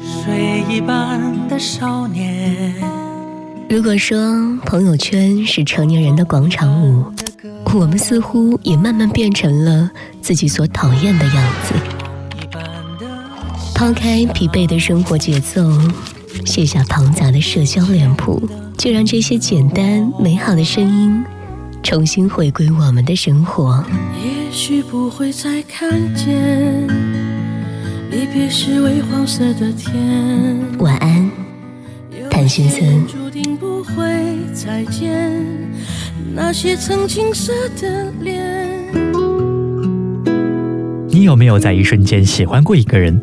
水一般的少年。如果说朋友圈是成年人的广场舞，我们似乎也慢慢变成了自己所讨厌的样子。抛开疲惫的生活节奏，卸下庞杂的社交脸谱，就让这些简单美好的声音重新回归我们的生活。也许不会再看见离别时微黄色的天。晚安，谭先生。注定不会再见那些曾青涩的脸。你有没有在一瞬间喜欢过一个人？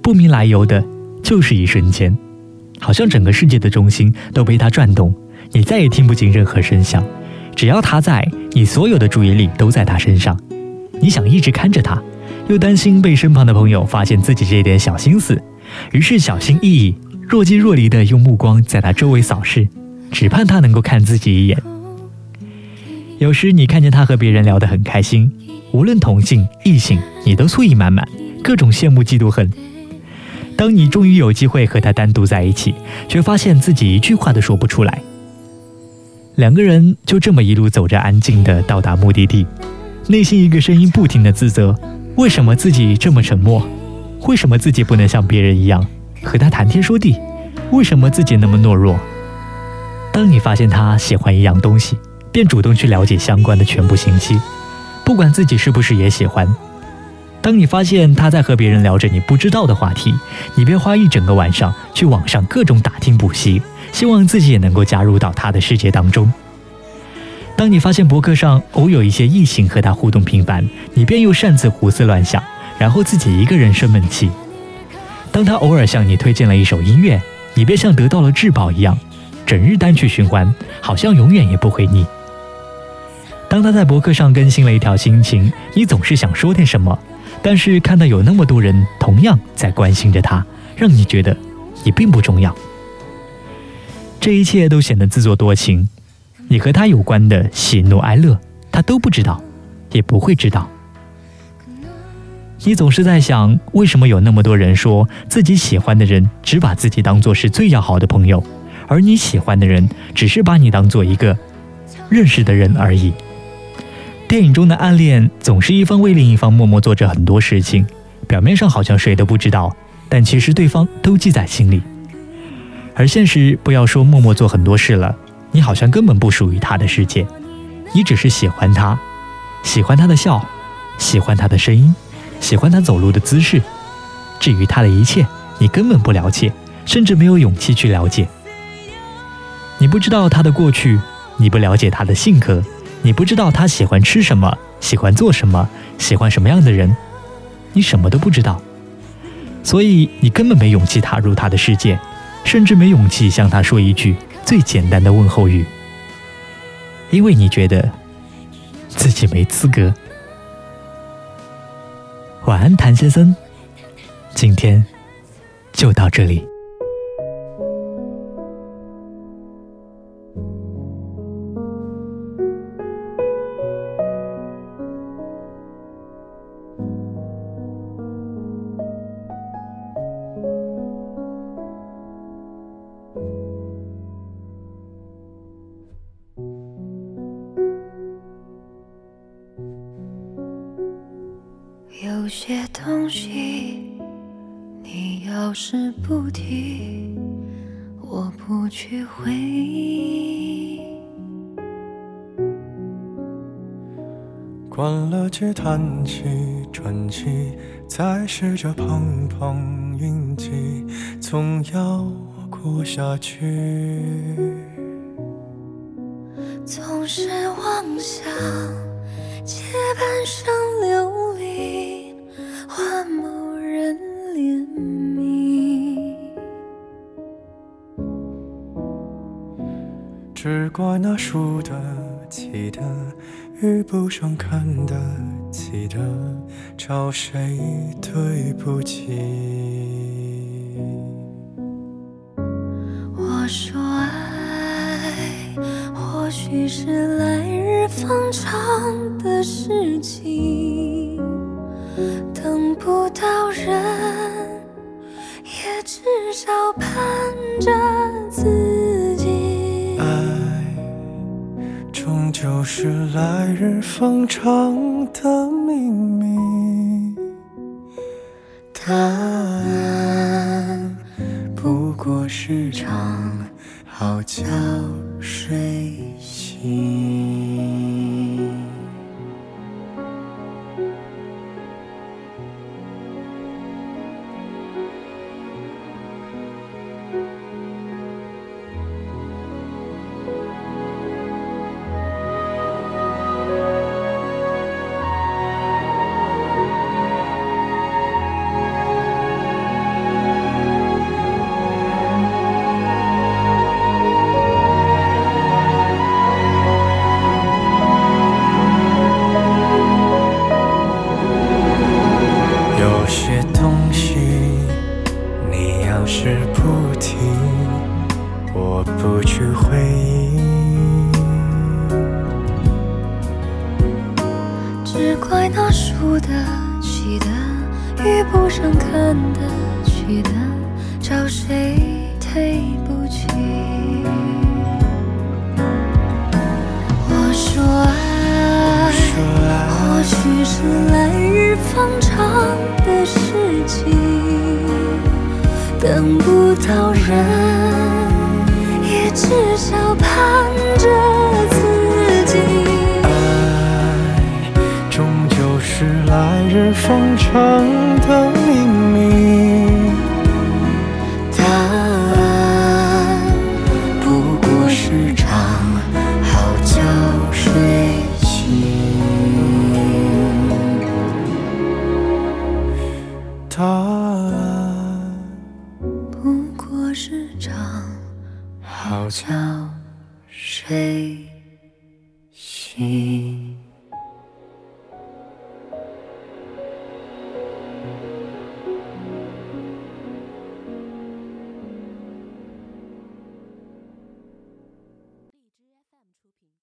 不明来由的，就是一瞬间，好像整个世界的中心都被他转动，你再也听不进任何声响。只要他在，你所有的注意力都在他身上。你想一直看着他，又担心被身旁的朋友发现自己这点小心思，于是小心翼翼、若即若离地用目光在他周围扫视，只盼他能够看自己一眼。有时你看见他和别人聊得很开心，无论同性异性，你都醋意满满，各种羡慕嫉妒恨。当你终于有机会和他单独在一起，却发现自己一句话都说不出来。两个人就这么一路走着，安静地到达目的地，内心一个声音不停地自责：为什么自己这么沉默？为什么自己不能像别人一样和他谈天说地？为什么自己那么懦弱？当你发现他喜欢一样东西，便主动去了解相关的全部信息，不管自己是不是也喜欢。当你发现他在和别人聊着你不知道的话题，你便花一整个晚上去网上各种打听补习，希望自己也能够加入到他的世界当中。当你发现博客上偶有一些异性和他互动频繁，你便又擅自胡思乱想，然后自己一个人生闷气。当他偶尔向你推荐了一首音乐，你便像得到了至宝一样，整日单曲循环，好像永远也不会腻。当他在博客上更新了一条心情，你总是想说点什么。但是看到有那么多人同样在关心着他，让你觉得你并不重要。这一切都显得自作多情。你和他有关的喜怒哀乐，他都不知道，也不会知道。你总是在想，为什么有那么多人说自己喜欢的人只把自己当做是最要好的朋友，而你喜欢的人只是把你当做一个认识的人而已。电影中的暗恋总是一方为另一方默默做着很多事情，表面上好像谁都不知道，但其实对方都记在心里。而现实不要说默默做很多事了，你好像根本不属于他的世界，你只是喜欢他，喜欢他的笑，喜欢他的声音，喜欢他走路的姿势。至于他的一切，你根本不了解，甚至没有勇气去了解。你不知道他的过去，你不了解他的性格。你不知道他喜欢吃什么，喜欢做什么，喜欢什么样的人，你什么都不知道，所以你根本没勇气踏入他的世界，甚至没勇气向他说一句最简单的问候语，因为你觉得自己没资格。晚安，谭先生，今天就到这里。有些东西，你要是不提，我不去回忆。关了机，叹气，喘息，再试着碰碰运气，总要过下去。总是妄想借半生流只怪那输得起的，遇不上看得起的，找谁对不起？我说爱，或许是来日方长的事情。等不到人，也至少盼着是来日方长的秘密，答案不过是场好觉睡醒。是不停，我不去回忆。只怪那输得起的，遇不上看得起的，找谁对不起？我说爱，说爱或许是来日方长等不到人，也至少盼着自己。爱终究是来日方长的秘密，